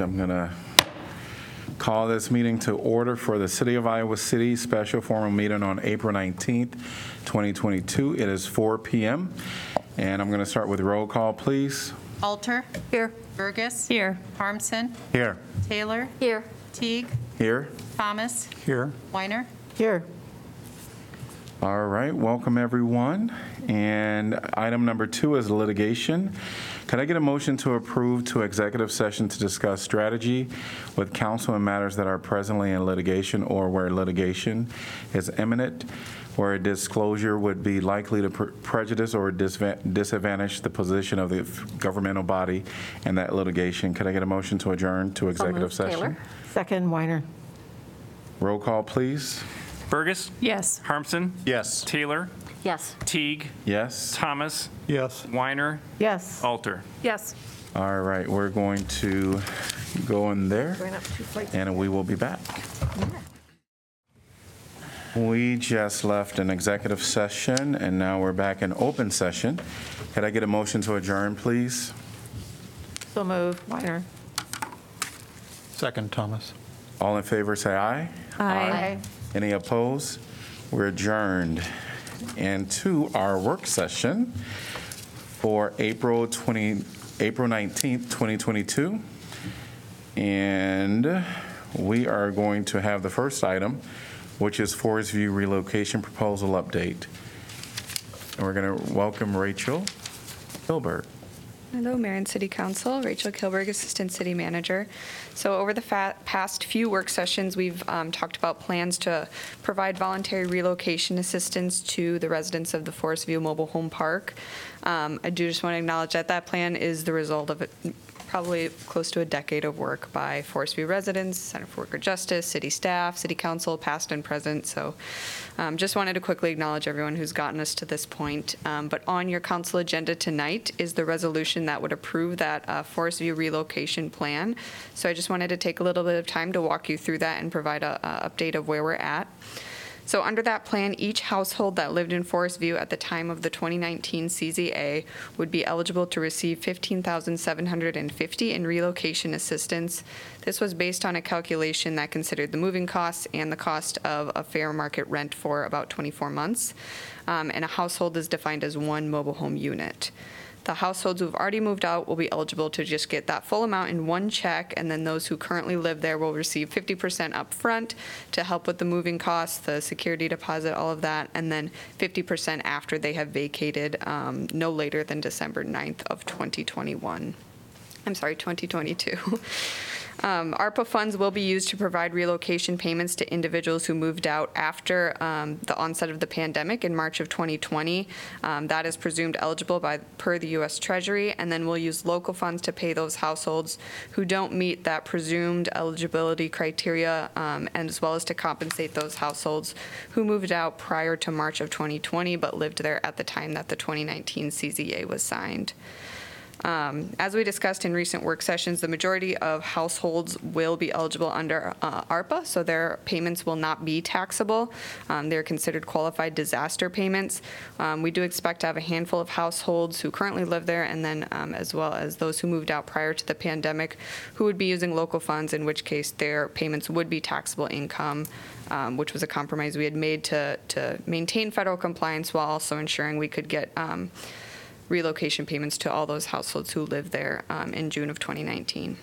right, I'm going to call this meeting to order for the City of Iowa City special formal meeting on April 19th, 2022. It is 4 PM, and I'm going to start with roll call, please. Alter. Here. Bergus. Here. Harmsen. Here. Taylor. Here. Teague. Here. Thomas. Here. Weiner. Here. All right, welcome, everyone. And item number two is litigation. Could I get a motion to approve to executive session to discuss strategy with counsel in matters that are presently in litigation or where litigation is imminent, where a disclosure would be likely to pre- prejudice or disva- disadvantage the position of the governmental body in that litigation? Could I get a motion to adjourn to executive session? Taylor? Second, Weiner. Roll call, please. Bergus. Yes. Harmsen. Yes. Taylor. Yes. Teague. Yes? Thomas. Yes. Weiner. Yes. Alter. Yes. All right, we're going to go in there, Going up two flights. and we will be back. We just left an executive session, and now we're back in open session. Could I get a motion to adjourn, please? So move, Weiner. Second, Thomas. All in favor, say aye. Aye. Any opposed? We're adjourned. And to our work session for April 20, April 19th, 2022. And we are going to have the first item, which is Forest View relocation proposal update. And we're going to welcome Rachel Kilburg. Hello, Mayor and City Council. Rachel Kilburg, Assistant City Manager. So over the fa- past few work sessions, we've um, talked about plans to provide voluntary relocation assistance to the residents of the Forest View Mobile Home Park. Um, I do just want to acknowledge that that plan is the result of probably close to a decade of work by Forest View residents, Center for Worker Justice, city staff, city council, past and present. So um, just wanted to quickly acknowledge everyone who's gotten us to this point. Um, But on your council agenda tonight is the resolution that would approve that uh, Forest View relocation plan. So I just wanted to take a little bit of time to walk you through that and provide a a update of where we're at. So under that plan, each household that lived in Forest View at the time of the 2019 CZA would be eligible to receive 15750 in relocation assistance. This was based on a calculation that considered the moving costs and the cost of a fair market rent for about 24 months. Um, And a household is defined as one mobile home unit. The households who've already moved out will be eligible to just get that full amount in one check, and then those who currently live there will receive 50% upfront to help with the moving costs, the security deposit, all of that, and then 50% after they have vacated um, no later than December 9th of 2021. I'm sorry, 2022. Um, ARPA funds will be used to provide relocation payments to individuals who moved out after um, the onset of the pandemic in March of 2020. Um, That is presumed eligible by, per the U.S. Treasury, and then we'll use local funds to pay those households who don't meet that presumed eligibility criteria, um, and as well as to compensate those households who moved out prior to March of 2020 but lived there at the time that the 2019 CZA was signed. Um, As we discussed in recent work sessions, the majority of households will be eligible under uh, ARPA, so their payments will not be taxable. Um, They're considered qualified disaster payments. Um, We do expect to have a handful of households who currently live there, and then um, as well as those who moved out prior to the pandemic, who would be using local funds, in which case their payments would be taxable income, um, which was a compromise we had made to to maintain federal compliance while also ensuring we could get um, relocation payments to all those households who lived there um, in June of 2019.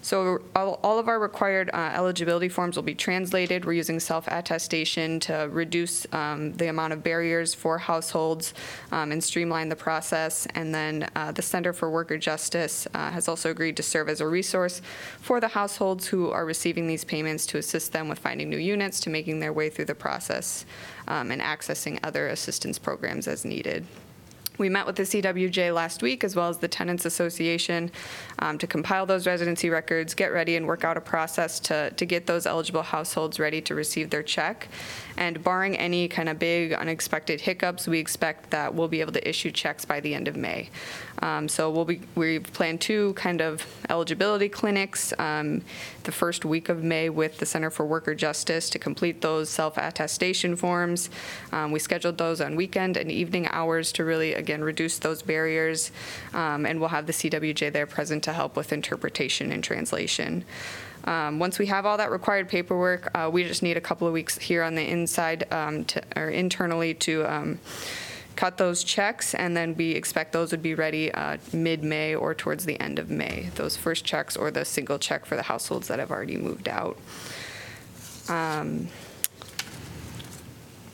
So all all of our required uh, eligibility forms will be translated. We're using self-attestation to reduce um, the amount of barriers for households um, and streamline the process. And then uh, the Center for Worker Justice uh, has also agreed to serve as a resource for the households who are receiving these payments to assist them with finding new units, to making their way through the process, um, and accessing other assistance programs as needed. We met with the CWJ last week, as well as the Tenants Association, um, to compile those residency records, get ready, and work out a process to, to get those eligible households ready to receive their check. And barring any kind of big unexpected hiccups, we expect that we'll be able to issue checks by the end of May. Um, So we'll be, we've planned two kind of eligibility clinics um, the first week of May with the Center for Worker Justice to complete those self-attestation forms. Um, We scheduled those on weekend and evening hours to really, again, reduce those barriers. Um, And we'll have the CWJ there present to help with interpretation and translation. Um, Once we have all that required paperwork, uh, we just need a couple of weeks here on the inside, um, to- or internally, to um, cut those checks, and then we expect those would be ready uh, mid-May or towards the end of May, those first checks or the single check for the households that have already moved out. Um,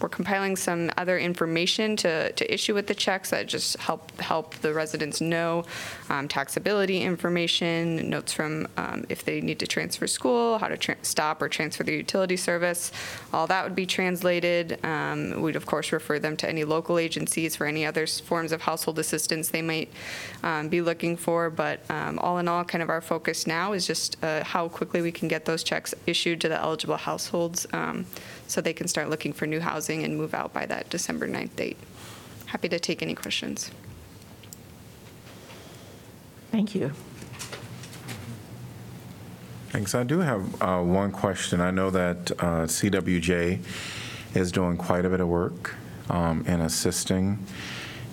We're compiling some other information to, to issue with the checks that just help, help the residents know, um, taxability information, notes from um, if they need to transfer school, how to tran- stop or transfer their utility service. All that would be translated. Um, We'd, of course, refer them to any local agencies for any other forms of household assistance they might um, be looking for. But um, all in all, kind of our focus now is just uh, how quickly we can get those checks issued to the eligible households um, so they can start looking for new housing and move out by that December 9th date. Happy to take any questions. Thank you. Thanks. I do have uh, one question. I know that uh, CWJ is doing quite a bit of work um, in assisting,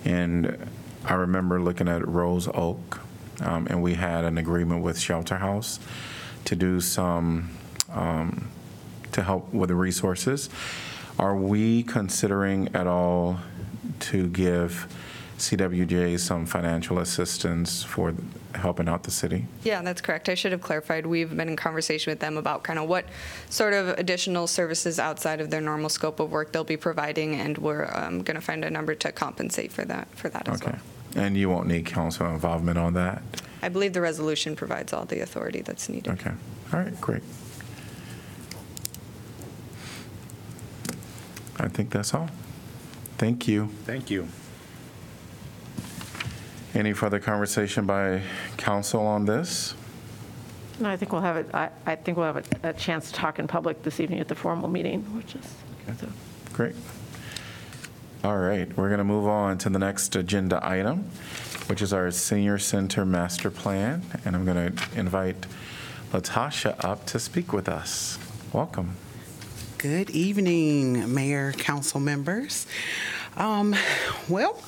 and I remember looking at Rose Oak, um, and we had an agreement with Shelter House to do some, um, to help with the resources. Are we considering at all to give CWJ some financial assistance for helping out the city? Yeah, that's correct. I should have clarified. We've been in conversation with them about kind of what sort of additional services outside of their normal scope of work they'll be providing, and we're um, going to find a number to compensate for that, for that as well. Okay. well. And you won't need council involvement on that? I believe the resolution provides all the authority that's needed. Okay, all right, great. I think that's all. Thank you. Thank you. Any further conversation by council on this? No, I think we'll have it, I, I think we'll have a, a chance to talk in public this evening at the formal meeting, which is, so. Great. All right, we're going to move on to the next agenda item, which is our senior center master plan, and I'm going to invite Latasha up to speak with us. Welcome. Good evening, Mayor, council members. Um, well,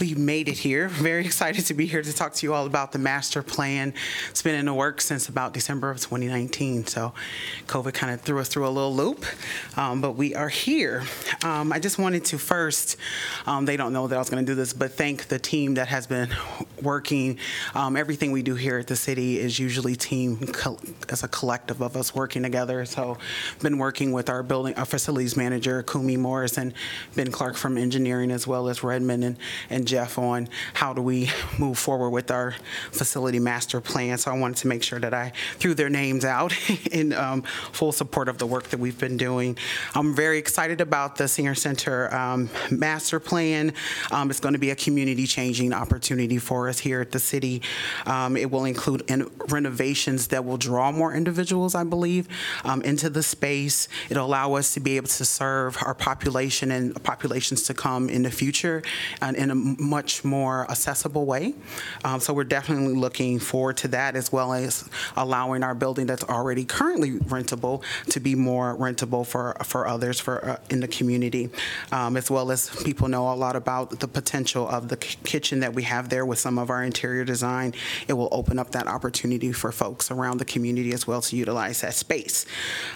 we made it here. Very excited to be here to talk to you all about the master plan. It's been in the works since about December of 2019, so COVID kind of threw us through a little loop, um, but we are here. Um, I just wanted to first, um, they don't know that I was going to do this, but thank the team that has been working. Um, everything we do here at the city is usually team co- as a collective of us working together. So, been working with our building, our facilities manager, Kumi Morris, and Ben Clark from engineering, as well as Redmond and, and Jeff on how do we move forward with our facility master plan. So, I wanted to make sure that I threw their names out in um, full support of the work that we've been doing. I'm very excited about the senior center um, master plan. Um, it's going to be a community changing opportunity for us here at the city. Um, it will include in- renovations that will draw more individuals, I believe, um, into the space. It'll allow us to be able to serve our population and populations to come in the future and in a much more accessible way. Um, so we're definitely looking forward to that as well as allowing our building that's already currently rentable to be more rentable for, for others for uh, in the community, um, as well as people know a lot about the potential of the k- kitchen that we have there with some of our interior design. It will open up that opportunity for folks around the community as well to utilize that space.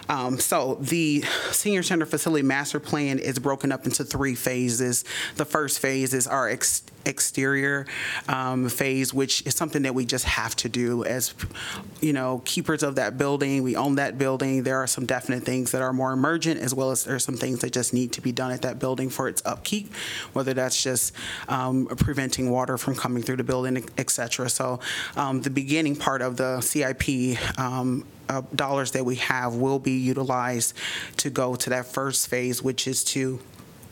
Um, so the senior center facility master plan is broken up into three phases. The first phase is our ex- exterior um, phase, which is something that we just have to do as, you know, keepers of that building. We own that building. There are some definite things that are more emergent, as well as there are some things that just need to be done at that building for its upkeep, whether that's just um, preventing water from coming through the building, et cetera. So um, the beginning part of the CIP um, uh, dollars that we have will be utilized to go to that first phase, which is to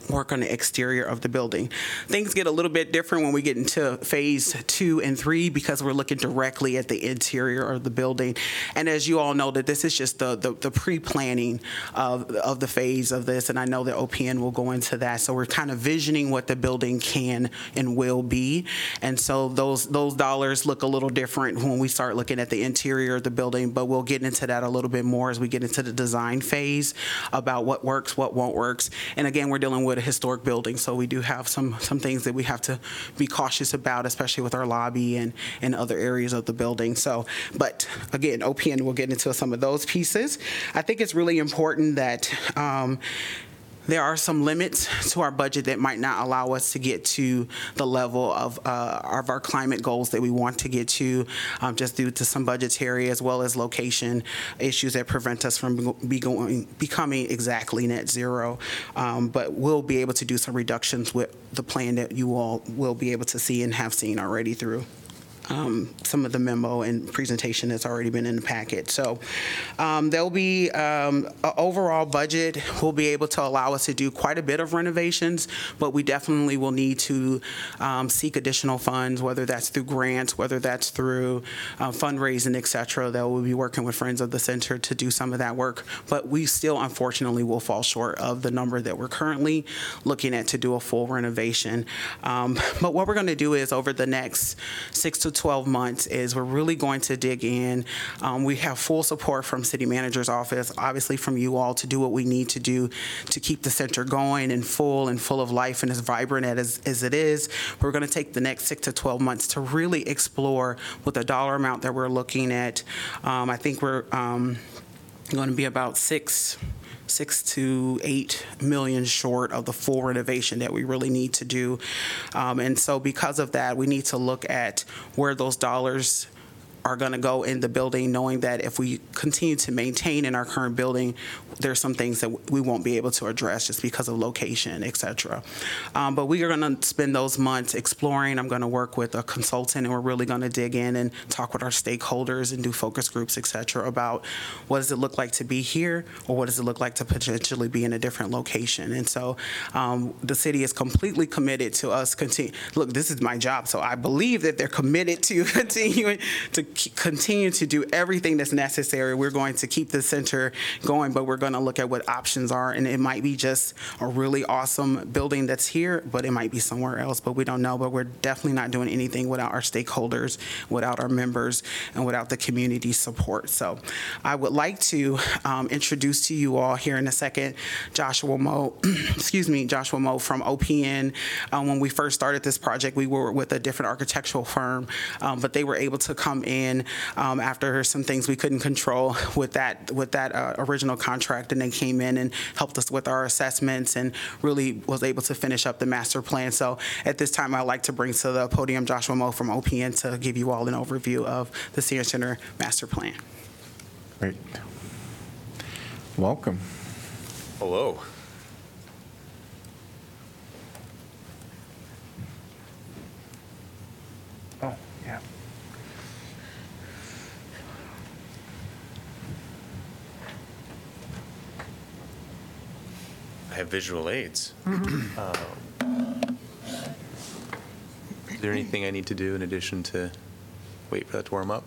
work on the exterior of the building. Things get a little bit different when we get into phase two and three because we're looking directly at the interior of the building. And as you all know, that this is just the, the, the pre-planning of, of the phase of this, and I know that OPN will go into that. So we're kind of visioning what the building can and will be. And so those, those dollars look a little different when we start looking at the interior of the building, but we'll get into that a little bit more as we get into the design phase about what works, what won't works. And again, we're dealing with a historic building, so we do have some, some things that we have to be cautious about, especially with our lobby and, and other areas of the building. So, but again, OPN will get into some of those pieces. I think it's really important that um, there are some limits to our budget that might not allow us to get to the level of, uh, of our climate goals that we want to get to, um, just due to some budgetary as well as location issues that prevent us from be going, becoming exactly net zero. Um, but we'll be able to do some reductions with the plan that you all will be able to see and have seen already through um, some of the memo and presentation that's already been in the packet. So um, there'll be um, overall budget will be able to allow us to do quite a bit of renovations, but we definitely will need to um, seek additional funds, whether that's through grants, whether that's through uh, fundraising, et cetera. That we'll be working with Friends of the Center to do some of that work. But we still, unfortunately, will fall short of the number that we're currently looking at to do a full renovation. Um, But what we're going to do is over the next six to 12 months is we're really going to dig in. Um, We have full support from City Manager's office, obviously from you all to do what we need to do to keep the center going and full and full of life and as vibrant as, as it is. We're going to take the next six to 12 months to really explore with the dollar amount that we're looking at. Um, I think we're um, going to be about six, six to eight million short of the full renovation that we really need to do. Um, And so because of that, we need to look at where those dollars are going to go in the building, knowing that if we continue to maintain in our current building, there's some things that we won't be able to address just because of location, et cetera. Um, But we are going to spend those months exploring. I'm going to work with a consultant, and we're really going to dig in and talk with our stakeholders and do focus groups, et cetera, about what does it look like to be here, or what does it look like to potentially be in a different location. And so um, the city is completely committed to us continue. Look, this is my job, so I believe that they're committed to continuing to continue to do everything that's necessary. We're going to keep the center going, but we're going to look at what options are, and it might be just a really awesome building that's here, but it might be somewhere else, but we don't know. But we're definitely not doing anything without our stakeholders, without our members, and without the community support. So I would like to um, introduce to you all here in a second Joshua Moe, excuse me, Joshua Moe from OPN. Um, When we first started this project, we were with a different architectural firm, um, but they were able to come in um, after some things we couldn't control with that, with that uh, original contract, and they came in and helped us with our assessments and really was able to finish up the master plan. So at this time, I'd like to bring to the podium Joshua Moe from OPN to give you all an overview of the senior center master plan. Great. Welcome. Hello. Oh, yeah. I have visual aids. Um, Is there anything I need to do in addition to wait for that to warm up?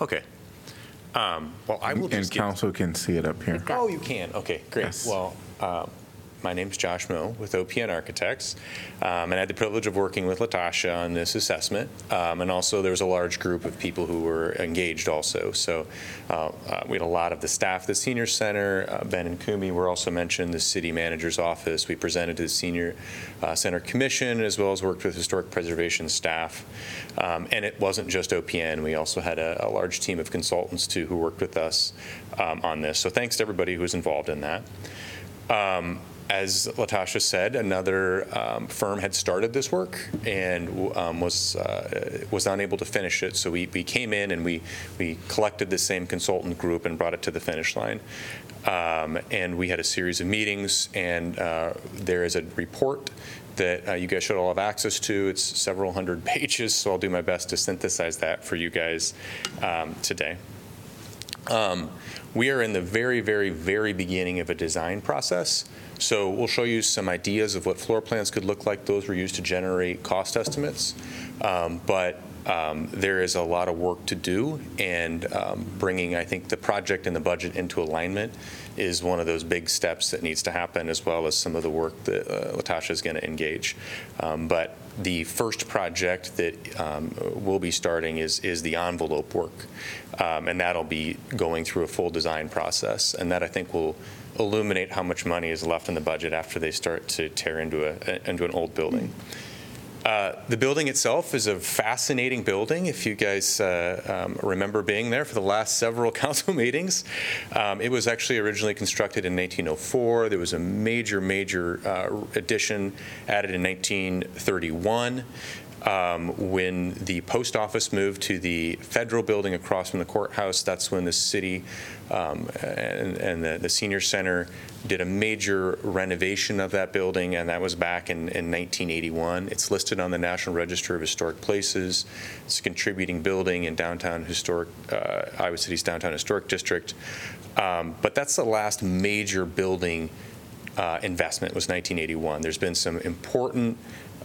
Okay. Um, Well, I will And just give. council can see it up here. Oh, you can. Okay, great. Yes. Well, um, my name's Josh Mill with OPN Architects, um, and I had the privilege of working with Latasha on this assessment. Um, And also, there was a large group of people who were engaged also. So uh, uh, we had a lot of the staff, the senior center, uh, Ben and Kumi were also mentioned, the city manager's office. We presented to the senior uh, center commission, as well as worked with historic preservation staff. Um, And it wasn't just OPN, we also had a a large team of consultants too who worked with us um, on this. So thanks to everybody who was involved in that. Um, As Latasha said, another um, firm had started this work and um, was, uh, was unable to finish it. So we, we came in and we, we collected the same consultant group and brought it to the finish line. Um, And we had a series of meetings, and uh, there is a report that uh, you guys should all have access to. It's several hundred pages, so I'll do my best to synthesize that for you guys um, today. Um, We are in the very, very, very beginning of a design process. So we'll show you some ideas of what floor plans could look like. Those were used to generate cost estimates. Um, But um, there is a lot of work to do, and um, bringing, I think, the project and the budget into alignment is one of those big steps that needs to happen, as well as some of the work that uh, Latasha is going to engage. Um, But the first project that um, we'll be starting is, is the envelope work. Um, And that'll be going through a full design process. And that, I think, will illuminate how much money is left in the budget after they start to tear into a, into an old building. Uh, The building itself is a fascinating building. If you guys uh, um, remember being there for the last several council meetings, um, it was actually originally constructed in 1904. There was a major, major uh, addition added in 1931 um, when the post office moved to the federal building across from the courthouse, that's when the city um, and, and the, the senior center did a major renovation of that building, and that was back in, in 1981. It's listed on the National Register of Historic Places. It's a contributing building in downtown historic, uh, Iowa City's downtown historic district. Um, but that's the last major building uh, investment was 1981. There's been some important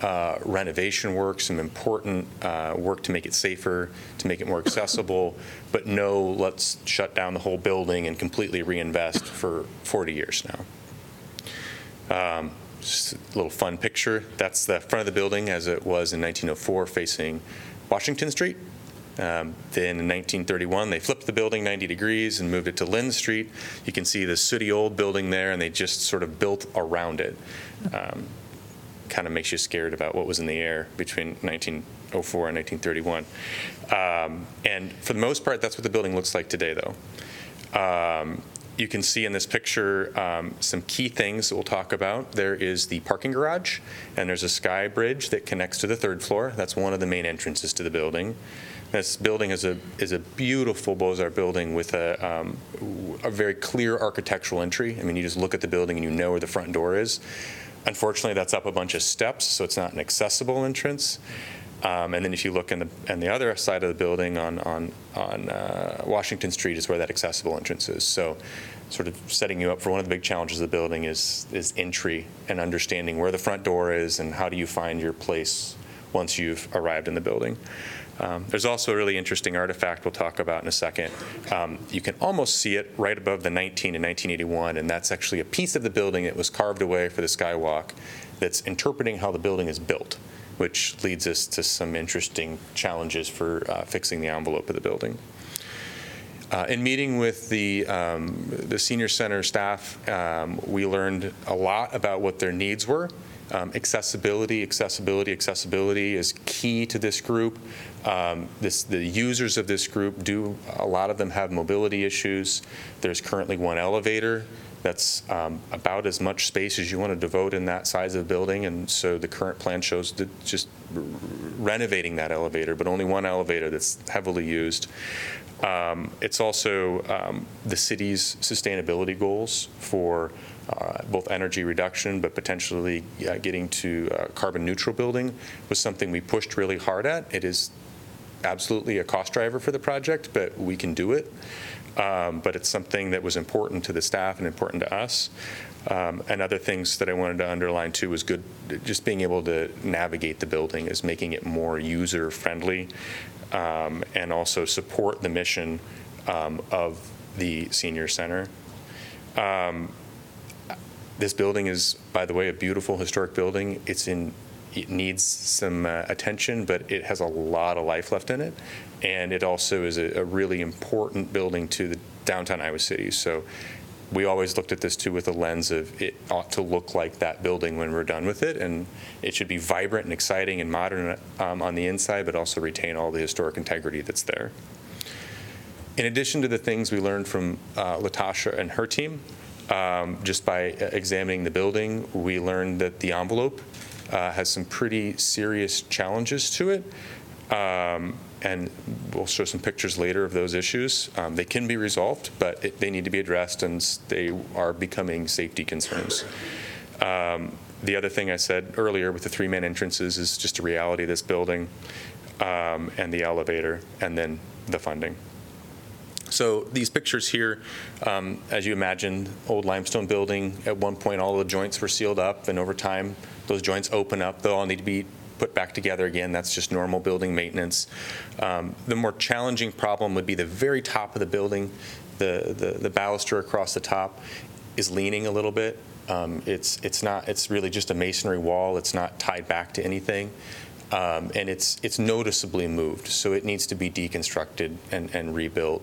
uh, renovation work, some important uh, work to make it safer, to make it more accessible, but no, let's shut down the whole building and completely reinvest for 40 years now. Um, Just a little fun picture. That's the front of the building as it was in 1904 facing Washington Street. Um, Then in 1931, they flipped the building 90 degrees and moved it to Linn Street. You can see the sooty old building there, and they just sort of built around it. Kind of makes you scared about what was in the air between 1904 and 1931. Um, And for the most part, that's what the building looks like today, though. Um, You can see in this picture um, some key things that we'll talk about. There is the parking garage, and there's a sky bridge that connects to the third floor. That's one of the main entrances to the building. This building is a, is a beautiful Beaux-Arts building with a, um, a very clear architectural entry. I mean, you just look at the building and you know where the front door is. Unfortunately, that's up a bunch of steps, so it's not an accessible entrance. Um, And then if you look in the, on the other side of the building on, on, on uh, Washington Street is where that accessible entrance is. So sort of setting you up for one of the big challenges of the building is, is entry and understanding where the front door is and how do you find your place once you've arrived in the building. Um, There's also a really interesting artifact we'll talk about in a second. Um, You can almost see it right above the 19 in 1981, and that's actually a piece of the building that was carved away for the skywalk that's interpreting how the building is built, which leads us to some interesting challenges for uh, fixing the envelope of the building. Uh, In meeting with the, um, the senior center staff, um, we learned a lot about what their needs were. Um, Accessibility, accessibility, accessibility is key to this group. Um, This, the users of this group do, a lot of them have mobility issues. There's currently one elevator that's um, about as much space as you want to devote in that size of building, and so the current plan shows that just renovating that elevator, but only one elevator that's heavily used. Um, It's also um, the city's sustainability goals for uh, both energy reduction, but potentially uh, getting to uh, carbon neutral building was something we pushed really hard at. It is absolutely a cost driver for the project, but we can do it. Um, But it's something that was important to the staff and important to us. Um, And other things that I wanted to underline too was good, just being able to navigate the building is making it more user-friendly um, and also support the mission um, of the senior center. Um, This building is, by the way, a beautiful historic building. It's in, it needs some uh, attention, but it has a lot of life left in it. And it also is a a really important building to the downtown Iowa City. So we always looked at this too with a lens of it ought to look like that building when we're done with it. And it should be vibrant and exciting and modern um, on the inside, but also retain all the historic integrity that's there. In addition to the things we learned from uh, Latasha and her team, um, just by examining the building, we learned that the envelope uh, has some pretty serious challenges to it. Um, And we'll show some pictures later of those issues. Um, They can be resolved, but it- they need to be addressed, and they are becoming safety concerns. Um, The other thing I said earlier with the three-man entrances is just a reality of this building, um, and the elevator, and then the funding. So these pictures here, um, as you imagine, old limestone building, at one point, all the joints were sealed up, and over time, those joints open up. They'll all need to be put back together again. That's just normal building maintenance. Um, The more challenging problem would be the very top of the building. The the the baluster across the top is leaning a little bit. Um, It's it's not, it's really just a masonry wall. It's not tied back to anything. Um, and it's, it's noticeably moved, so it needs to be deconstructed and, and rebuilt.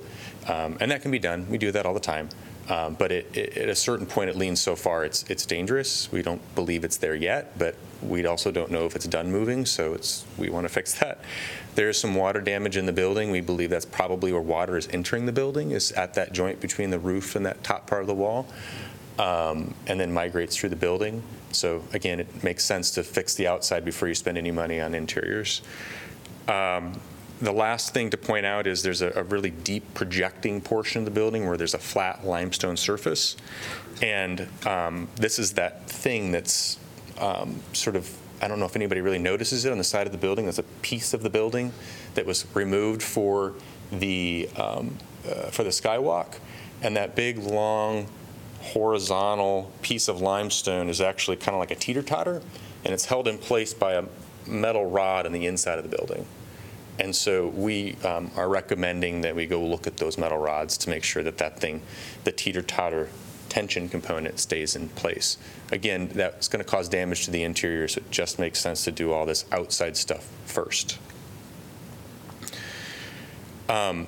Um, And that can be done, we do that all the time. Um, But it- it- at a certain point, it leans so far, it's, it's dangerous. We don't believe it's there yet, but we also don't know if it's done moving, so it's, we want to fix that. There's some water damage in the building. We believe that's probably where water is entering the building, is at that joint between the roof and that top part of the wall, um, and then migrates through the building. So again, it makes sense to fix the outside before you spend any money on interiors. Um, The last thing to point out is there's a a really deep projecting portion of the building where there's a flat limestone surface. And um, this is that thing that's um, sort of, I don't know if anybody really notices it on the side of the building. There's a piece of the building that was removed for the, um, uh, for the skywalk. And that big, long, horizontal piece of limestone is actually kind of like a teeter-totter, and it's held in place by a metal rod on the inside of the building. And so we um, are recommending that we go look at those metal rods to make sure that that thing, the teeter-totter tension component stays in place. Again, that's going to cause damage to the interior, so it just makes sense to do all this outside stuff first. Um,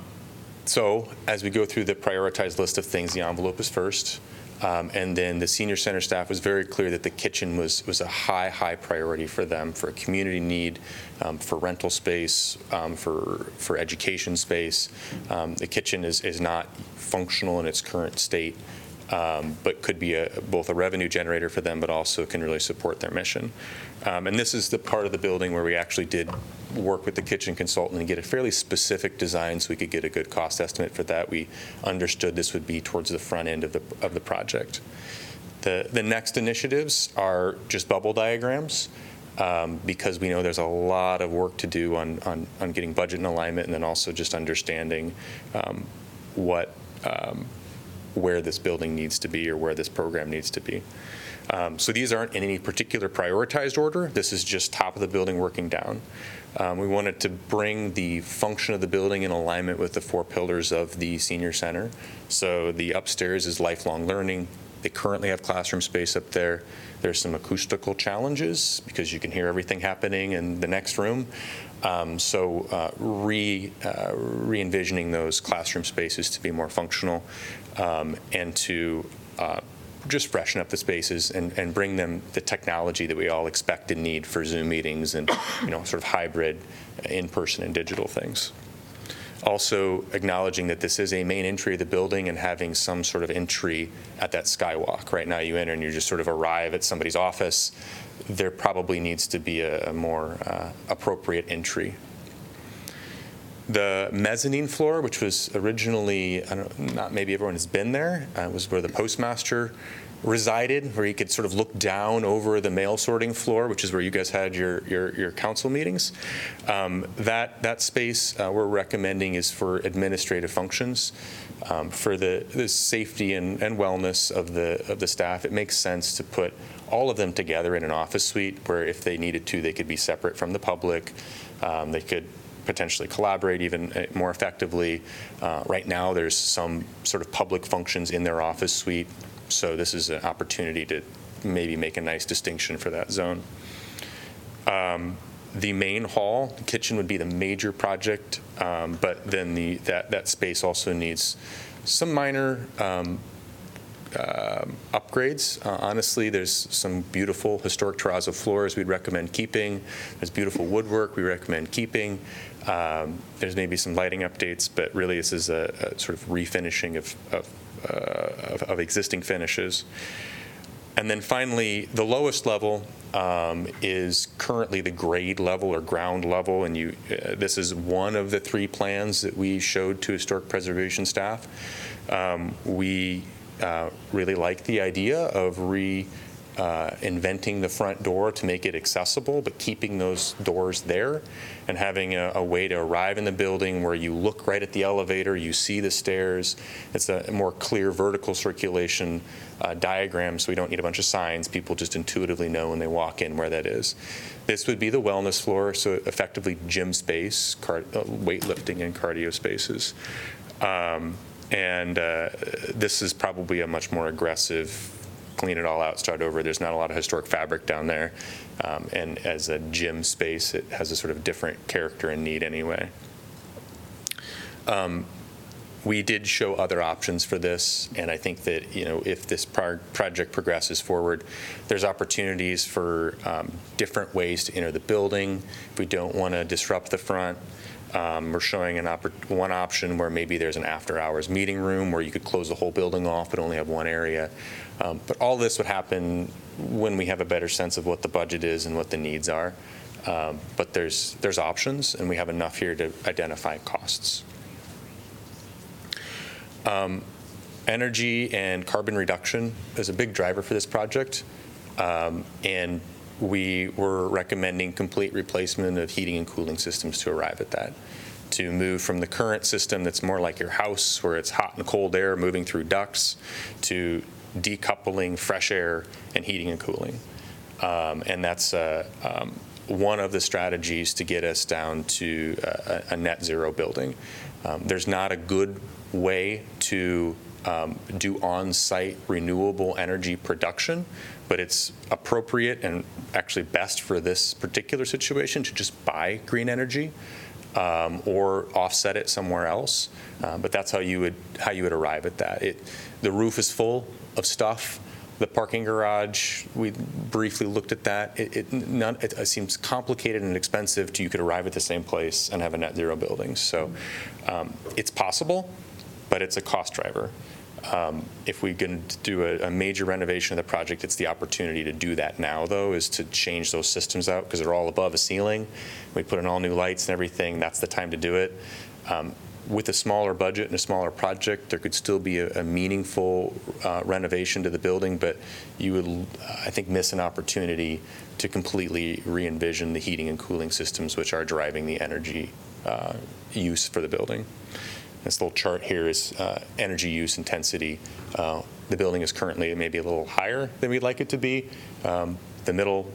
So as we go through the prioritized list of things, the envelope is first. Um, And then the senior center staff was very clear that the kitchen was, was a high, high priority for them, for a community need, um, for rental space, um, for, for education space. Um, The kitchen is, is not functional in its current state, um, but could be a, both a revenue generator for them, but also can really support their mission. Um, And this is the part of the building where we actually did work with the kitchen consultant and get a fairly specific design so we could get a good cost estimate for that. We understood this would be towards the front end of the, of the project. The, the next initiatives are just bubble diagrams, um, because we know there's a lot of work to do on, on, on getting budget and alignment, and then also just understanding um, what, um, where this building needs to be or where this program needs to be. Um, So these aren't in any particular prioritized order. This is just top of the building working down. Um, We wanted to bring the function of the building in alignment with the four pillars of the senior center. So the upstairs is lifelong learning. They currently have classroom space up there. There's some acoustical challenges because you can hear everything happening in the next room. Um, So uh, re, uh, re-envisioning those classroom spaces to be more functional um, and to uh, just freshen up the spaces and, and bring them the technology that we all expect and need for Zoom meetings and, you know, sort of hybrid in-person and digital things. Also acknowledging that this is a main entry of the building and having some sort of entry at that skywalk. Right now, you enter and you just sort of arrive at somebody's office. There probably needs to be a, a more uh, appropriate entry. The mezzanine floor, which was originally, I don't, not maybe everyone has been there, uh, was where the postmaster resided, where he could sort of look down over the mail sorting floor, which is where you guys had your, your, your council meetings. Um, That, that space uh, we're recommending is for administrative functions. Um, For the, the safety and, and wellness of the, of the staff, it makes sense to put all of them together in an office suite where if they needed to, they could be separate from the public. Um, They could potentially collaborate even uh, more effectively. Uh, Right now, there's some sort of public functions in their office suite, so this is an opportunity to maybe make a nice distinction for that zone. Um, The main hall, the kitchen would be the major project, um, but then the, that, that space also needs some minor um, um, upgrades. Uh, Honestly, there's some beautiful historic terrazzo floors we'd recommend keeping. There's beautiful woodwork we recommend keeping. Um, There's maybe some lighting updates, but really this is a a sort of refinishing of, of, uh, of- of existing finishes. And then finally, the lowest level um, is currently the grade level or ground level, and you, uh, this is one of the three plans that we showed to historic preservation staff. Um, We uh, really like the idea of re, uh, inventing the front door to make it accessible, but keeping those doors there and having a, a way to arrive in the building where you look right at the elevator, you see the stairs. It's a more clear vertical circulation uh, diagram, so we don't need a bunch of signs. People just intuitively know when they walk in where that is. This would be the wellness floor, so effectively gym space, uh, weightlifting and cardio spaces. Um, And uh, this is probably a much more aggressive, clean it all out, start over. There's not a lot of historic fabric down there. Um, And as a gym space, it has a sort of different character and need anyway. Um, We did show other options for this, and I think that, you know, if this pro- project progresses forward, there's opportunities for um, different ways to enter the building. If we don't want to disrupt the front, um, we're showing an one option where maybe there's an after-hours meeting room where you could close the whole building off but only have one area. Um, But all this would happen when we have a better sense of what the budget is and what the needs are. Um, But there's, there's options, and we have enough here to identify costs. Um, Energy and carbon reduction is a big driver for this project. Um, And we were recommending complete replacement of heating and cooling systems to arrive at that. To move from the current system that's more like your house, where it's hot and cold air moving through ducts, to decoupling fresh air and heating and cooling. Um, And that's uh, um, one of the strategies to get us down to a a net zero building. Um, There's not a good way to um, do on-site renewable energy production, but it's appropriate and actually best for this particular situation to just buy green energy um, or offset it somewhere else. Uh, But that's how you would, how you would arrive at that. It, the roof is full of stuff. The parking garage, we briefly looked at that. It, it, none, it uh, seems complicated and expensive to, you could arrive at the same place and have a net zero building. So um, it's possible, but it's a cost driver. Um, If we can do a, a major renovation of the project, it's the opportunity to do that now, though, is to change those systems out, because they're all above a ceiling. We put in all new lights and everything, that's the time to do it. Um, With a smaller budget and a smaller project, there could still be a a meaningful uh, renovation to the building, but you would, I think, miss an opportunity to completely re-envision the heating and cooling systems, which are driving the energy uh, use for the building. This little chart here is uh, energy use intensity. Uh, The building is currently maybe a little higher than we'd like it to be. Um, The middle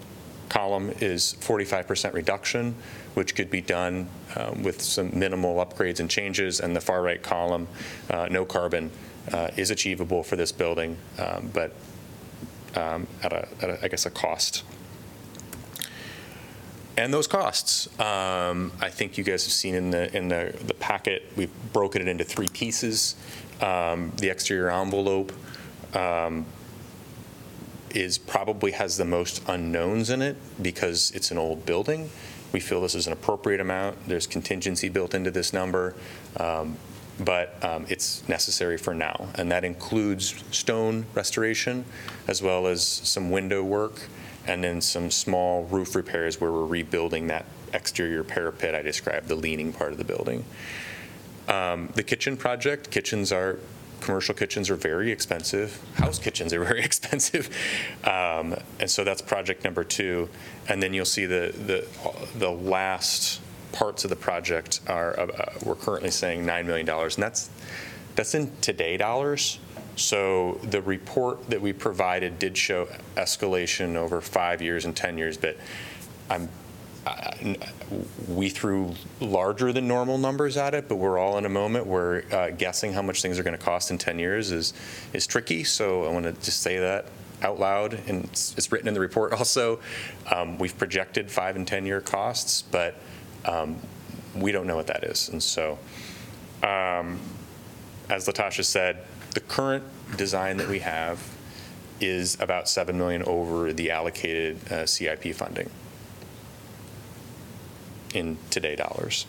column is 45% reduction, which could be done um, with some minimal upgrades and changes. And the far right column, uh, no carbon, uh, is achievable for this building, um, but um, at a, at a, I guess, a cost. And those costs, um, I think you guys have seen in the, in the, the packet, we've broken it into three pieces. Um, The exterior envelope um, is, probably has the most unknowns in it because it's an old building. We feel this is an appropriate amount. There's contingency built into this number, um, but um, it's necessary for now. And that includes stone restoration as well as some window work and then some small roof repairs where we're rebuilding that exterior parapet I described, the leaning part of the building. Um, The kitchen project, kitchens are, commercial kitchens are very expensive. House kitchens are very expensive. Um, And so that's project number two. And then you'll see the, the, the last parts of the project are, uh, uh, we're currently saying $9 million. And that's, that's in today dollars. So the report that we provided did show escalation over five years and 10 years, but I'm, we threw larger than normal numbers at it, but we're all in a moment where uh, guessing how much things are going to cost in 10 years is, is tricky. So I want to just say that out loud, and it's, it's written in the report also. Um, We've projected five and 10-year costs, but um, we don't know what that is. And so, um, as Latasha said, the current design that we have is about 7 million over the allocated uh, CIP funding in today dollars.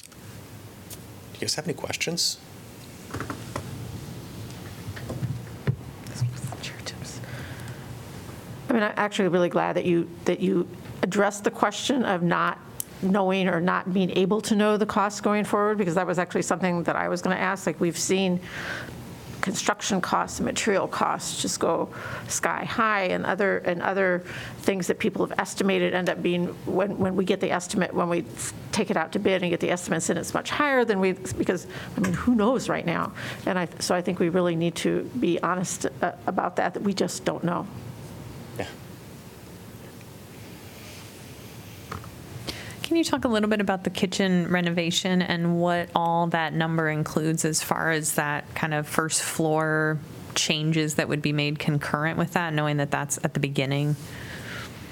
Do you guys have any questions? I mean, I'm actually really glad that you, that you addressed the question of not knowing or not being able to know the costs going forward, because that was actually something that I was going to ask. Like, we've seen construction costs and material costs just go sky high, and other, and other things that people have estimated end up being, when, when we get the estimate, when we take it out to bid and get the estimates in, it's much higher than we, because, I mean, who knows right now? And I, so I think we really need to be honest uh, about that, that we just don't know. Can you talk a little bit about the kitchen renovation and what all that number includes as far as that kind of first floor changes that would be made concurrent with that, knowing that that's at the beginning?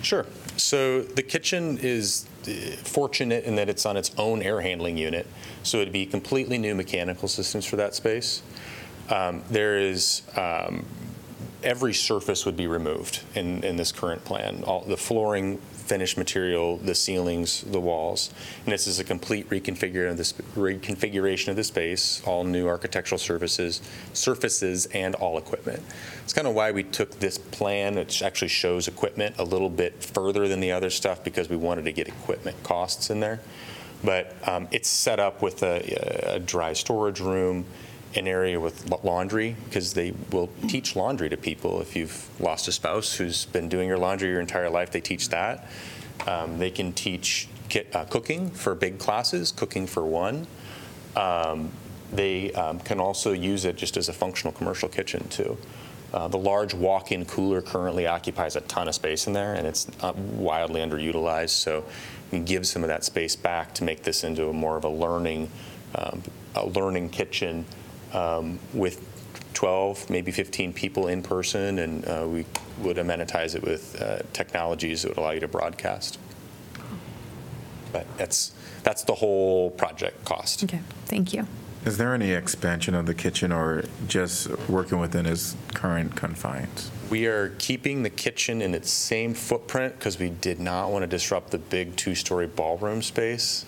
Sure. So the kitchen is uh, fortunate in that it's on its own air handling unit, so it'd be completely new mechanical systems for that space. Um, There is, um, every surface would be removed in, in this current plan. All, the flooring, finished material, the ceilings, the walls. And this is a complete reconfigure of reconfiguration of the space, all new architectural surfaces, surfaces and all equipment. It's kind of why we took this plan, which actually shows equipment a little bit further than the other stuff because we wanted to get equipment costs in there. But um, it's set up with a, a dry storage room, an area with laundry, because they will teach laundry to people. If you've lost a spouse who's been doing your laundry your entire life, they teach that. Um, They can teach uh, cooking for big classes, cooking for one. Um, They um, can also use it just as a functional commercial kitchen, too. Uh, The large walk-in cooler currently occupies a ton of space in there, and it's uh, wildly underutilized, so we give some of that space back to make this into a more of a learning, um, a learning kitchen um, with 12, maybe 15 people in person, and uh, we would amenitize it with uh, technologies that would allow you to broadcast. But that's, that's the whole project cost. Okay, thank you. Is there any expansion of the kitchen or just working within its current confines? We are keeping the kitchen in its same footprint because we did not want to disrupt the big two-story ballroom space.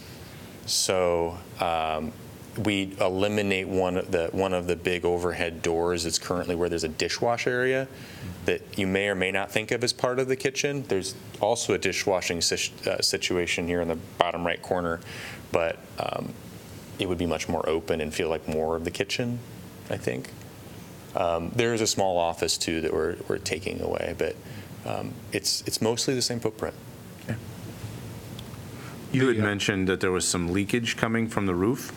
So um, we eliminate one of the, one of the big overhead doors that's currently where there's a dishwash area that you may or may not think of as part of the kitchen. There's also a dishwashing sis- uh, situation here in the bottom right corner, but um, it would be much more open and feel like more of the kitchen, I think. Um, There is a small office too that we're, we're taking away, but um, it's, it's mostly the same footprint. You had mentioned that there was some leakage coming from the roof,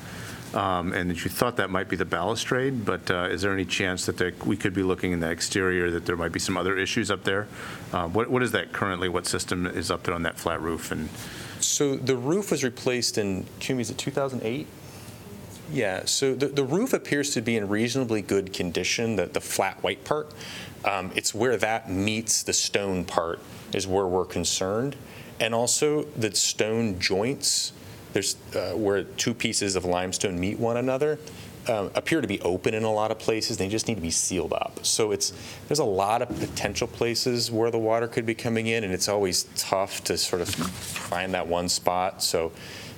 um, and that you thought that might be the balustrade, but uh, is there any chance that there- we could be looking in the exterior, that there might be some other issues up there? Uh, What What is that currently, what system is up there on that flat roof? And So the roof was replaced in, Jimmy, is it 2008? Yeah, so the, the roof appears to be in reasonably good condition, the, the flat white part. Um, It's where that meets the stone part is where we're concerned. And also the stone joints, there's, uh, where two pieces of limestone meet one another, um, appear to be open in a lot of places. They just need to be sealed up. So it's, there's a lot of potential places where the water could be coming in, and it's always tough to sort of find that one spot. So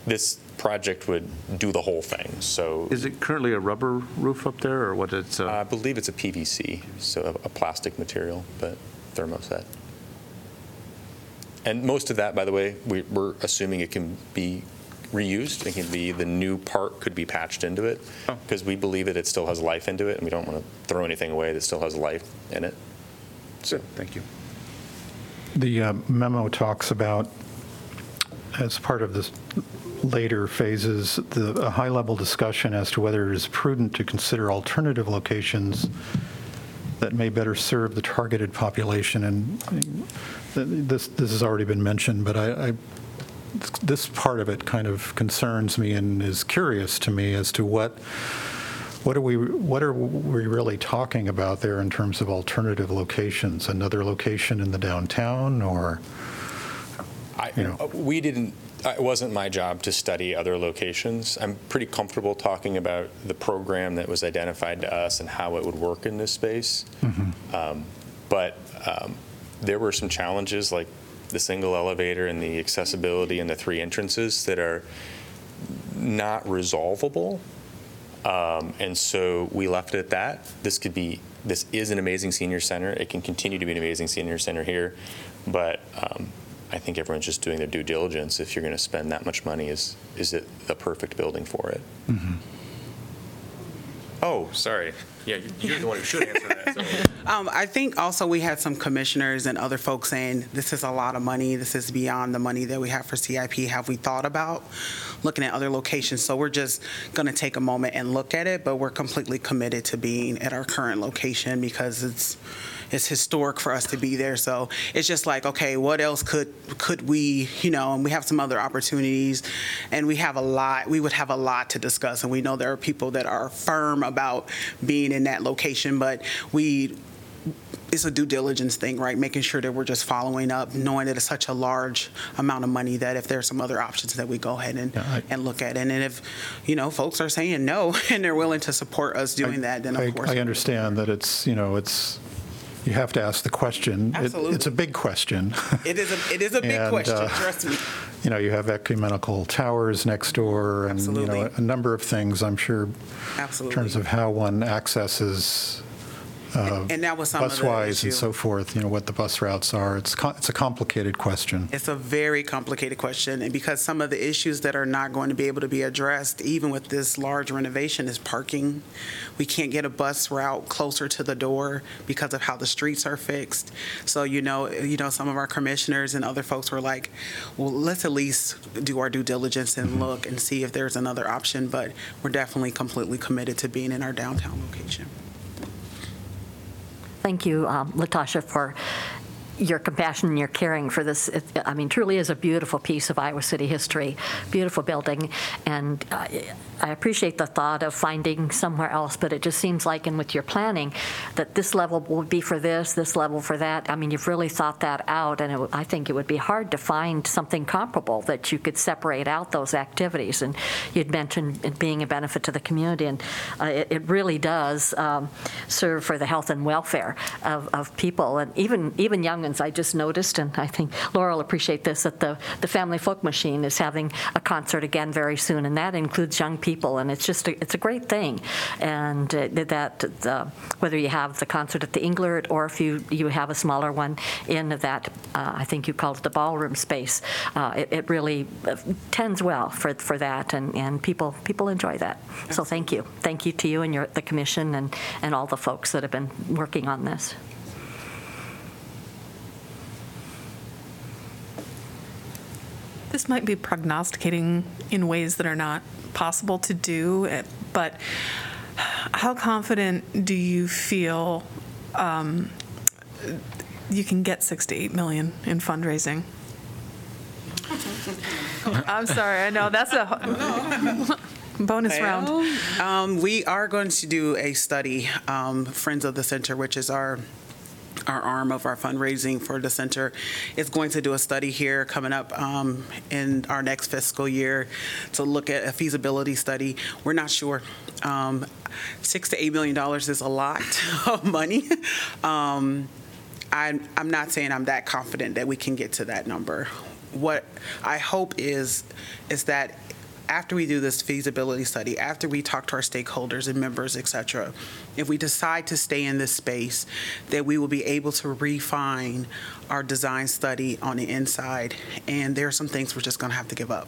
this project would do the whole thing. So is it currently a rubber roof up there, or what it's? uh, I believe it's a PVC, so a a plastic material, but thermoset. And most of that, by the way, we- we're assuming it can be reused. It can be, the new part could be patched into it, because we believe that it still has life into it, and we don't want to throw anything away that still has life in it. Good, thank you. The uh, memo talks about, as part of this later phases, the, a high-level discussion as to whether it is prudent to consider alternative locations that may better serve the targeted population. And uh, this, this has already been mentioned, but I, I, this part of it kind of concerns me and is curious to me as to what, what are we, what are we really talking about there in terms of alternative locations? Another location in the downtown, or, I, You know. we didn't, it wasn't my job to study other locations. I'm pretty comfortable talking about the program that was identified to us and how it would work in this space. Um, But um, there were some challenges, like the single elevator and the accessibility and the three entrances that are not resolvable. Um, And so we left it at that. This could be, this is an amazing senior center. It can continue to be an amazing senior center here. But um, I think everyone's just doing their due diligence. If you're going to spend that much money, is, is it the perfect building for it? Oh, sorry. Yeah, you're the one who should answer that. Sorry. Um, I think also we had some commissioners and other folks saying, this is a lot of money, this is beyond the money that we have for CIP. Have we thought about looking at other locations? So we're just going to take a moment and look at it, but we're completely committed to being at our current location because it's, it's historic for us to be there. So it's just like, okay, what else could, could we, you know, and we have some other opportunities and we have a lot, we would have a lot to discuss. And we know there are people that are firm about being in that location, but we, it's a due diligence thing, right? Making sure that we're just following up, knowing that it's such a large amount of money that if there's some other options that we go ahead and, Yeah, I- and look at. And then if, you know, folks are saying no and they're willing to support us doing that, then I- of course. I understand that it's, you know, it's, you have to ask the question. It- It's a big question. It is a, it is a big And, question, uh, trust me. You know, you have ecumenical towers next door and, you know, Absolutely. a number of things, I'm sure, in Absolutely. terms of how one accesses Uh, and that was some of the bus-wise and so forth, you know, what the bus routes are. It's, co- it's a complicated question. It's a very complicated question, and because some of the issues that are not going to be able to be addressed, even with this large renovation, is parking. We can't get a bus route closer to the door because of how the streets are fixed. So, you know, you know, some of our commissioners and other folks were like, well, let's at least do our due diligence and mm-hmm. look and see if there's another option, but we're definitely completely committed to being in our downtown location. Thank you, um, Latasha, for your compassion and your caring for this. It- I mean, truly is a beautiful piece of Iowa City history, beautiful building, and I I appreciate the thought of finding somewhere else, but it just seems like, and with your planning, that this level would be for this, this level for that. I mean, you've really thought that out, and it I think it would be hard to find something comparable that you could separate out those activities. And you'd mentioned it being a benefit to the community, and uh, it it really does um, serve for the health and welfare of, of people, and even, even young I just noticed, and I think Laura will appreciate this, that the, the Family Folk Machine is having a concert again very soon, and that includes young people, and it's just, a- it's a great thing. And uh, that, uh, whether you have the concert at the Englert, or if you, you have a smaller one in that, uh, I think you called it the ballroom space, uh, it, it really uh, tends well for, for that, and, and people, people enjoy that. So thank you. Thank you to you and your, the commission and, and all the folks that have been working on this. This might be prognosticating in ways that are not possible to do, eh, but how confident do you feel um, you can get six to eight million in fundraising? I'm sorry, I know, that's a bonus round. Um, we are going to do a study, um, Friends of the Center, which is our our arm of our fundraising for the center is going to do a study here coming up um, in our next fiscal year to look at a feasibility study. We're not sure. Um, six to eight million dollars is a lot of money. Um, I'm, I'm not saying I'm that confident that we can get to that number. What I hope is is that after we do this feasibility study, after we talk to our stakeholders and members, et cetera, if we decide to stay in this space, that we will be able to refine our design study on the inside. And there are some things we're just going to have to give up.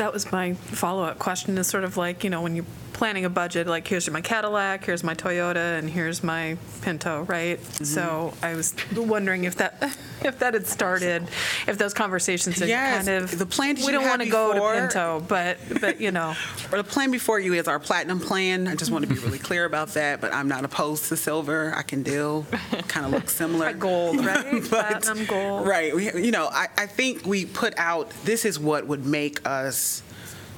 That was my follow-up question, is sort of like, you know, when you're planning a budget, like, here's my Cadillac, here's my Toyota, and here's my Pinto, right? Mm-hmm. So I was wondering if that, if that had started, if those conversations had Yes, kind of. the plan that We you don't had want to go to Pinto, but, but, you know, Or the plan before you is our platinum plan. I just want to be really clear about that, but I'm not opposed to silver. I can deal, kind of look similar. Gold, right? But- Platinum, gold. Right. We, you know, I, I think we put out, this is what would make us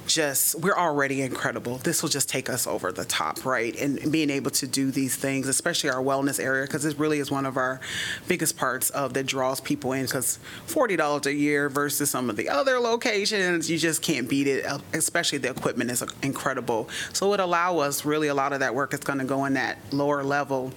just, we're already incredible. This will just take us over the top, right? And being able to do these things, especially our wellness area, because this really is one of our biggest parts of that draws people in, because $40 a year versus some of the other locations, you just can't beat it, uh, especially the equipment is incredible. So it allow us, really, a lot of that work is going to go in that lower level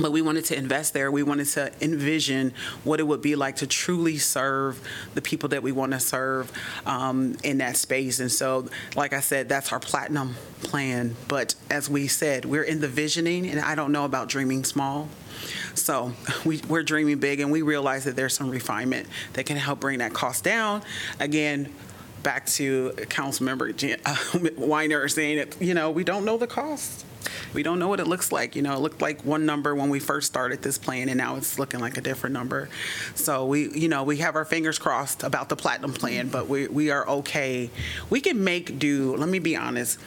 but we wanted to invest there. We wanted to envision what it would be like to truly serve the people that we want to serve um, in that space. And so, like I said, that's our platinum plan. But as we said, we're in the visioning, and I don't know about dreaming small. So we, we're dreaming big, and we realize that there's some refinement that can help bring that cost down. Again, back to Councilmember Jan- uh, Weiner saying that, you know, we don't know the cost. We don't know what it looks like. You know, it looked like one number when we first started this plan, and now it's looking like a different number. So we, you know, we have our fingers crossed about the platinum plan, but we, we are okay. We can make do, let me be honest,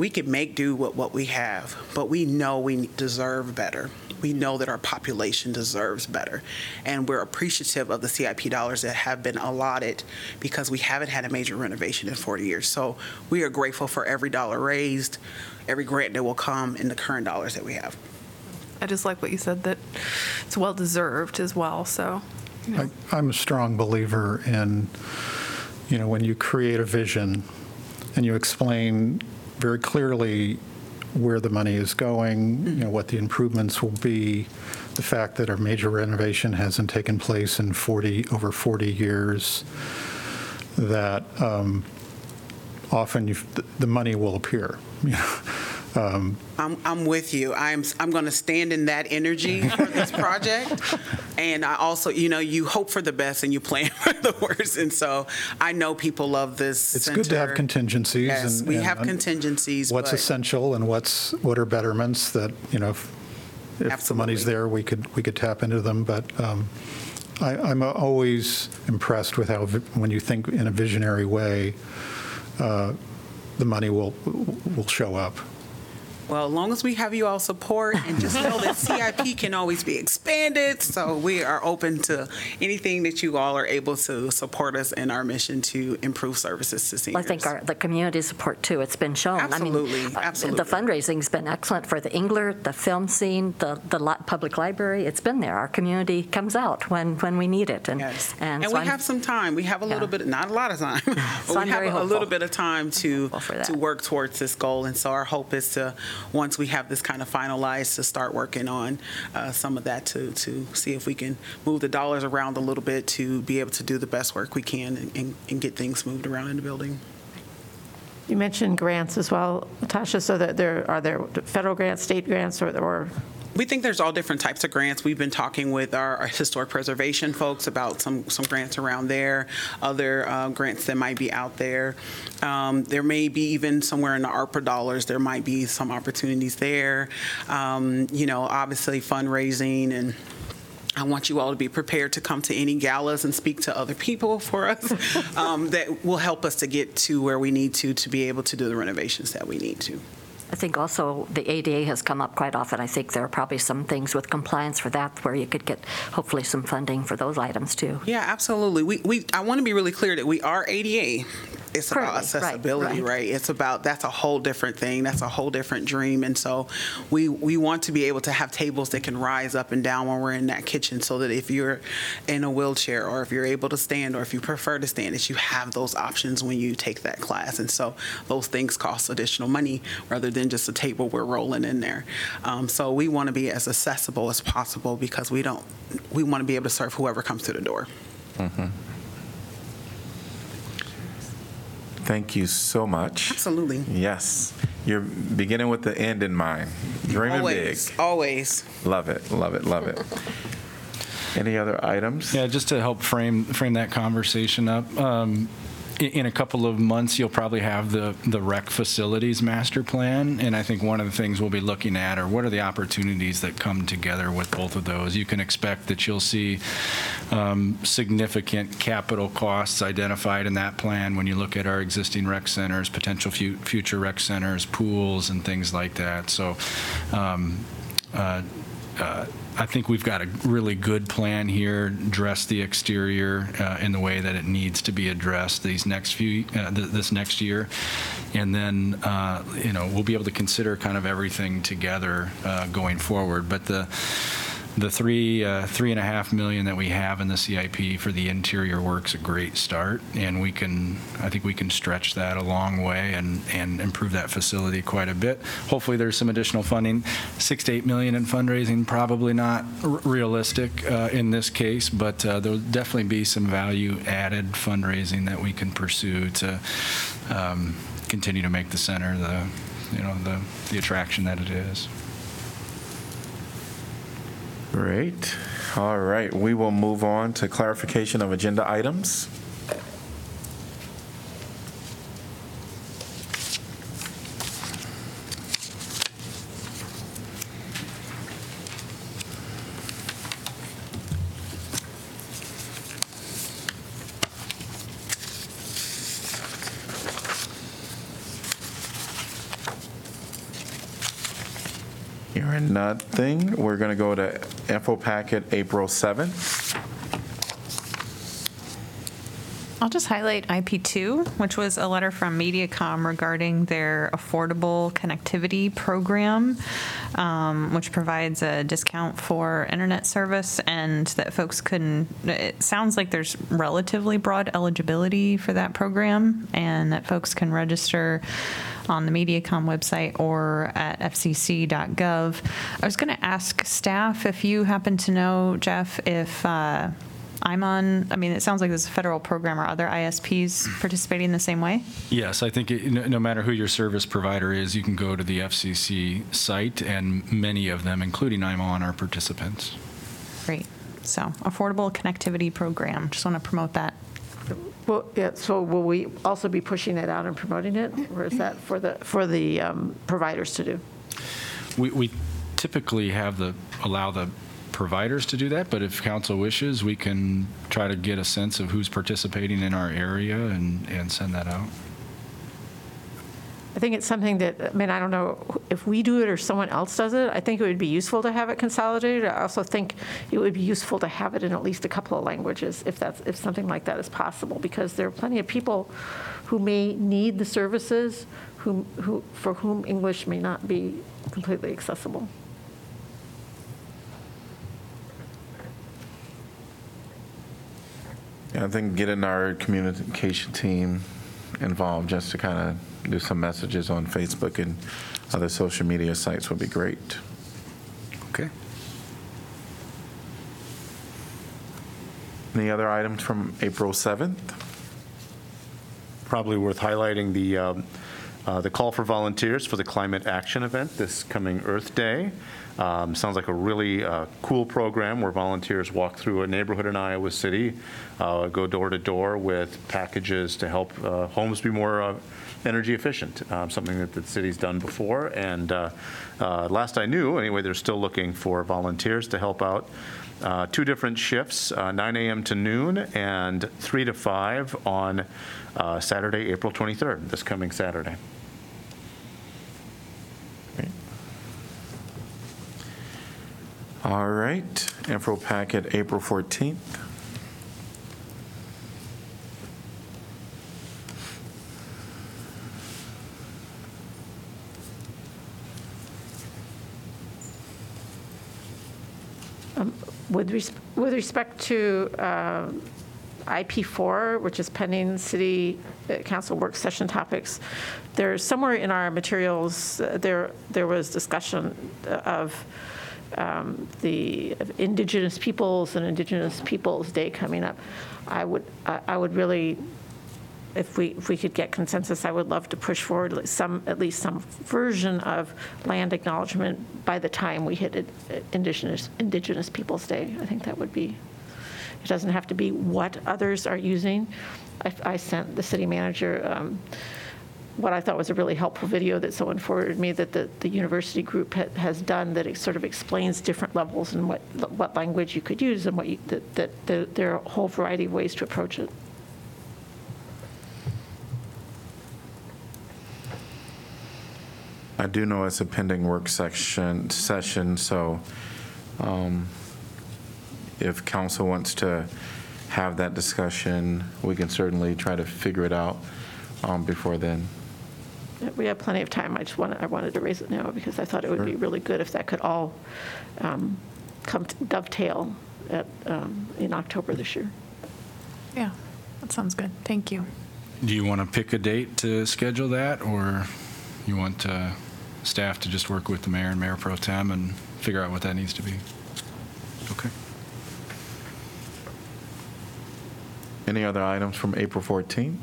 we can make do with what we have, but we know we deserve better. We know that our population deserves better. And we're appreciative of the CIP dollars that have been allotted because we haven't had a major renovation in 40 years. So we are grateful for every dollar raised, every grant that will come, and the current dollars that we have. I just like what you said, that it's well-deserved as well, so. you know. I- I'm a strong believer in, you know, when you create a vision and you explain very clearly where the money is going, you know, what the improvements will be, the fact that our major renovation hasn't taken place in 40, over 40 years, that um, often you- the money will appear. you know. Um, I'm, I'm with you. I'm, I'm going to stand in that energy for this project. And I also, you know, you hope for the best and you plan for the worst. And so I know people love this It's good to have center. contingencies. Yes, and- we and have contingencies, What's but- essential and what's, what are betterments that, you know, if if the money's Absolutely. there, we could, we could tap into them. But um, I, I'm always impressed with how, vi- when you think in a visionary way, uh, the money will, will show up. Well, as long as we have you all support and just know that CIP can always be expanded. So we are open to anything that you all are able to support us in our mission to improve services to seniors. I seniors. think our, the community support too, it's been shown. I mean, Absolutely, uh, absolutely. The fundraising's been excellent for the Englert, the FilmScene, the, the li- public library, it's been there. Our community comes out when, when we need it. And, Yes. and And so we I'm- have some time. We have a little Yeah. bit, not a lot of time, So but I'm we have very a hopeful. little bit of time to, Hopeful for that. to work towards this goal. And so our hope is to, once we have this kind of finalized, to start working on uh, some of that to, to see if we can move the dollars around a little bit to be able to do the best work we can and- and, and get things moved around in the building. You mentioned grants as well, Tasha, so that there, are there federal grants, state grants, or, or We think there's all different types of grants. We've been talking with our our historic preservation folks about some, some grants around there, other uh, grants that might be out there. Um, There may be even somewhere in the ARPA dollars, there might be some opportunities there. Um, You know, obviously fundraising and I want you all to be prepared to come to any galas and speak to other people for us um, that will help us to get to where we need to, to be able to do the renovations that we need to. I think also the ADA has come up quite often. I think there are probably some things with compliance for that where you could get hopefully some funding for those items too. Yeah, absolutely. We, we, I want to be really clear that we are ADA. It's about Currently, right, accessibility, right. right? It's about, that's a whole different thing. That's a whole different dream. And so we, we want to be able to have tables that can rise up and down when we're in that kitchen so that if you're in a wheelchair or if you're able to stand or if you prefer to stand, that you have those options when you take that class. And so those things cost additional money rather than just a table we're rolling in there. Um, so we want to be as accessible as possible because we don't, we want to be able to serve whoever comes to the door. Thank you so much. Absolutely. Yes. You're beginning with the end in mind. Dreaming big. Always, always. Love it, love it, love it. Any other items? Yeah, just to help frame, frame that conversation up, um, in a couple of months, you'll probably have the, the rec facilities master plan, and I think one of the things we'll be looking at are what are the opportunities that come together with both of those? You can expect that you'll see um, significant capital costs identified in that plan when you look at our existing rec centers, potential fu- future rec centers, pools, and things like that. So um, uh, uh, I think we've got a really good plan here, dress the exterior uh, in the way that it needs to be addressed these next few, uh, th- this next year. And then, uh, you know, we'll be able to consider kind of everything together uh, going forward. But the, the three, uh, three and a half million that we have in the CIP for the interior work's a great start. And we can, I think we can stretch that a long way and, and improve that facility quite a bit. Hopefully, there's some additional funding. Six to eight million in fundraising, probably not r- realistic uh, in this case, but uh, there'll definitely be some value-added fundraising that we can pursue to um, continue to make the center the, you know, the, the attraction that it is. Great. All right, we will move on to clarification of agenda items. Nothing, we're going to go to info packet April 7th. I'll just highlight IP2, which was a letter from MediaCom regarding their affordable connectivity program, um, which provides a discount for internet service and that folks can, it sounds like there's relatively broad eligibility for that program and that folks can register on the MediaCom website or at fcc.gov. I was going to ask staff if you happen to know, Geoff, if uh, I'm on, I mean, it sounds like this is a federal program. Are other ISPs participating the same way? Yes, I think it- no no matter who your service provider is, you can go to the FCC site, and many of them, including IMON, are participants. Great. So affordable connectivity program. Just want to promote that. Well, yeah, so will we also be pushing it out and promoting it? Or is that for the, for the um, providers to do? We we typically have the, allow the providers to do that, but if council wishes, we can try to get a sense of who's participating in our area and, and send that out. I think it's something that, I mean, I don't know if we do it or someone else does it. I think it would be useful to have it consolidated. I also think it would be useful to have it in at least a couple of languages, if that's, if something like that is possible, because there are plenty of people who may need the services, who, who, for whom English may not be completely accessible. I think getting our communication team involved just to kind of do some messages on Facebook and other social media sites would be great. Okay. Any other items from April 7th? Probably worth highlighting the, um, uh, the call for volunteers for the climate action event this coming Earth Day. Um, Sounds like a really uh, cool program where volunteers walk through a neighborhood in Iowa City, uh, go door to door with packages to help uh, homes be more uh, energy efficient, um, something that the city's done before. And uh, uh, last I knew, anyway, they're still looking for volunteers to help out. Uh, Two different shifts, uh, 9 a.m. to noon and 3 to 5 on uh, Saturday, April 23rd, this coming Saturday. All right, info packet, April 14th. With res- with respect to uh, IP4, which is pending city uh, council work session topics, there's somewhere in our materials, uh, there, there was discussion of um, the Indigenous Peoples and Indigenous Peoples Day coming up. I would, I I would really, if we, if we could get consensus, I would love to push forward some, at least some version of land acknowledgement by the time we hit it- Indigenous, Indigenous Peoples Day. I think that would be, it doesn't have to be what others are using. I, I sent the city manager um, what I thought was a really helpful video that someone forwarded me that the, the university group ha- has done that it sort of explains different levels and what, what language you could use and what you, that, that there- there are a whole variety of ways to approach it. I do know it's a pending work section, session, so um, if council wants to have that discussion, we can certainly try to figure it out um, before then. We have plenty of time. I just wanted, I wanted to raise it now because I thought it would be really good if that could all um, come to dovetail at, um, in October this year. Yeah, that sounds good. Thank you. Do you want to pick a date to schedule that, or you want uh, staff to just work with the mayor and mayor pro tem and figure out what that needs to be? Okay. Any other items from April 14th?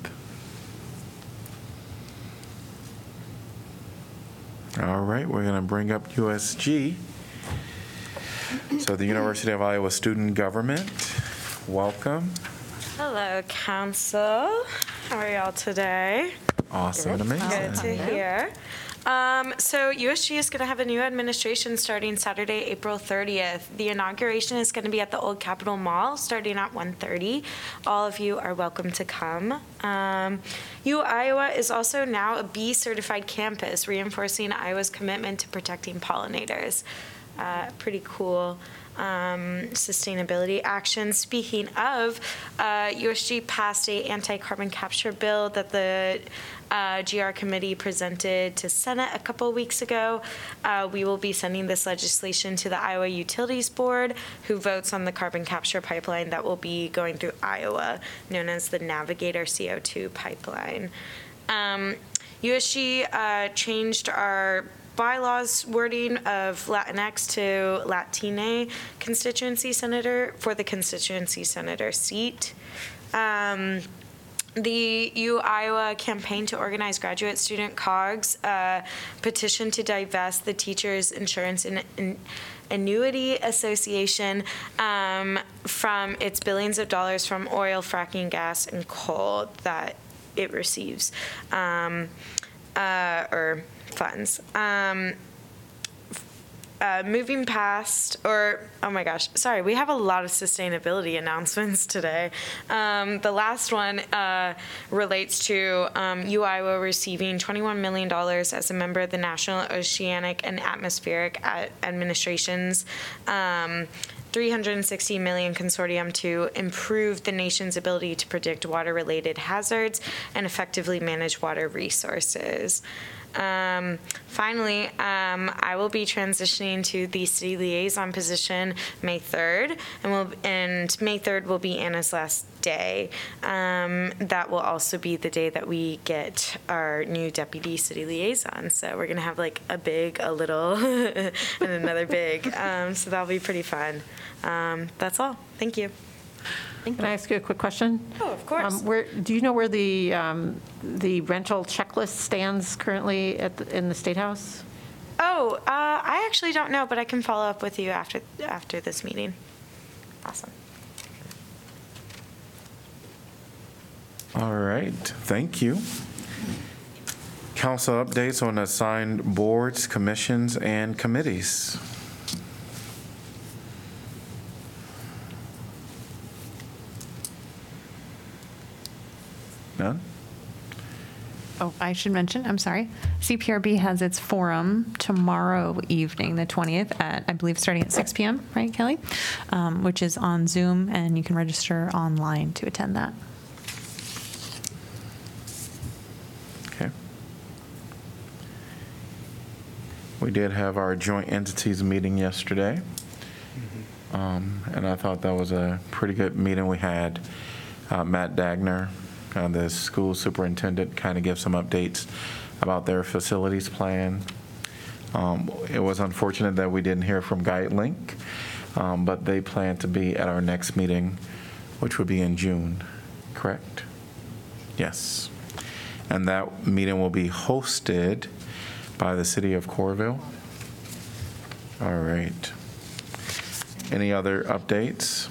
All right, we're going to bring up USG. So the University of Iowa Student Government, welcome. Hello, Council. How are y'all today? Awesome and Good amazing. to hear. Um, so USG is going to have a new administration starting Saturday, April 30th. The inauguration is going to be at the Old Capitol Mall, starting at 1:30. All of you are welcome to come. Um, U Iowa is also now a Bee certified campus, reinforcing Iowa's commitment to protecting pollinators. Uh, pretty cool. um, sustainability action. Speaking of, uh, USG passed a anti-carbon capture bill that the uh, GR committee presented to Senate a couple weeks ago. Uh, We will be sending this legislation to the Iowa Utilities Board, who votes on the carbon capture pipeline that will be going through Iowa, known as the Navigator CO2 pipeline. Um, USG uh, changed our bylaws wording of Latinx to Latine constituency senator for the constituency senator seat. Um, the U Iowa campaign to organize graduate student COGS uh, petition to divest the Teachers Insurance and Annuity Association um, from its billions of dollars from oil, fracking gas, and coal that it receives, um, uh, or funds. Um, uh, moving past, or oh my gosh, sorry, we have a lot of sustainability announcements today. Um, the last one uh, relates to um, U Iowa receiving $21 million as a member of the National Oceanic and Atmospheric Ad- Administration's. Um, 360 million consortium to improve the nation's ability to predict water-related hazards and effectively manage water resources. Um, finally, um, I will be transitioning to the city liaison position May 3rd, and will and May 3rd will be Anna's last day. Um, that will also be the day that we get our new deputy city liaison. So we're gonna have like a big, a little, and another big. Um, so that'll be pretty fun. Um, that's all. Thank you. Can I ask you a quick question? Oh, of course. Um, Where, do you know where the, um, the rental checklist stands currently at, the- in the State House? Oh, uh, I actually don't know, but I can follow up with you after after this meeting. Awesome. All right, thank you. Council updates on assigned boards, commissions, and committees. None? Oh, I should mention, I'm sorry. CPRB has its forum tomorrow evening, the 20th, at, I believe, starting at 6 PM, right, Kellie? Um, Which is on Zoom, and you can register online to attend that. Okay. We did have our joint entities meeting yesterday. Um, And I thought that was a pretty good meeting. We had uh, Matt Degner, uh, the school superintendent, kind of give some updates about their facilities plan. Um, It was unfortunate that we didn't hear from GuideLink, um, but they plan to be at our next meeting, which would be in June, correct? Yes. And that meeting will be hosted by the city of Coralville. All right. Any other updates?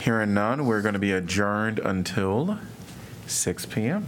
Hearing none, we're going to be adjourned until 6 PM.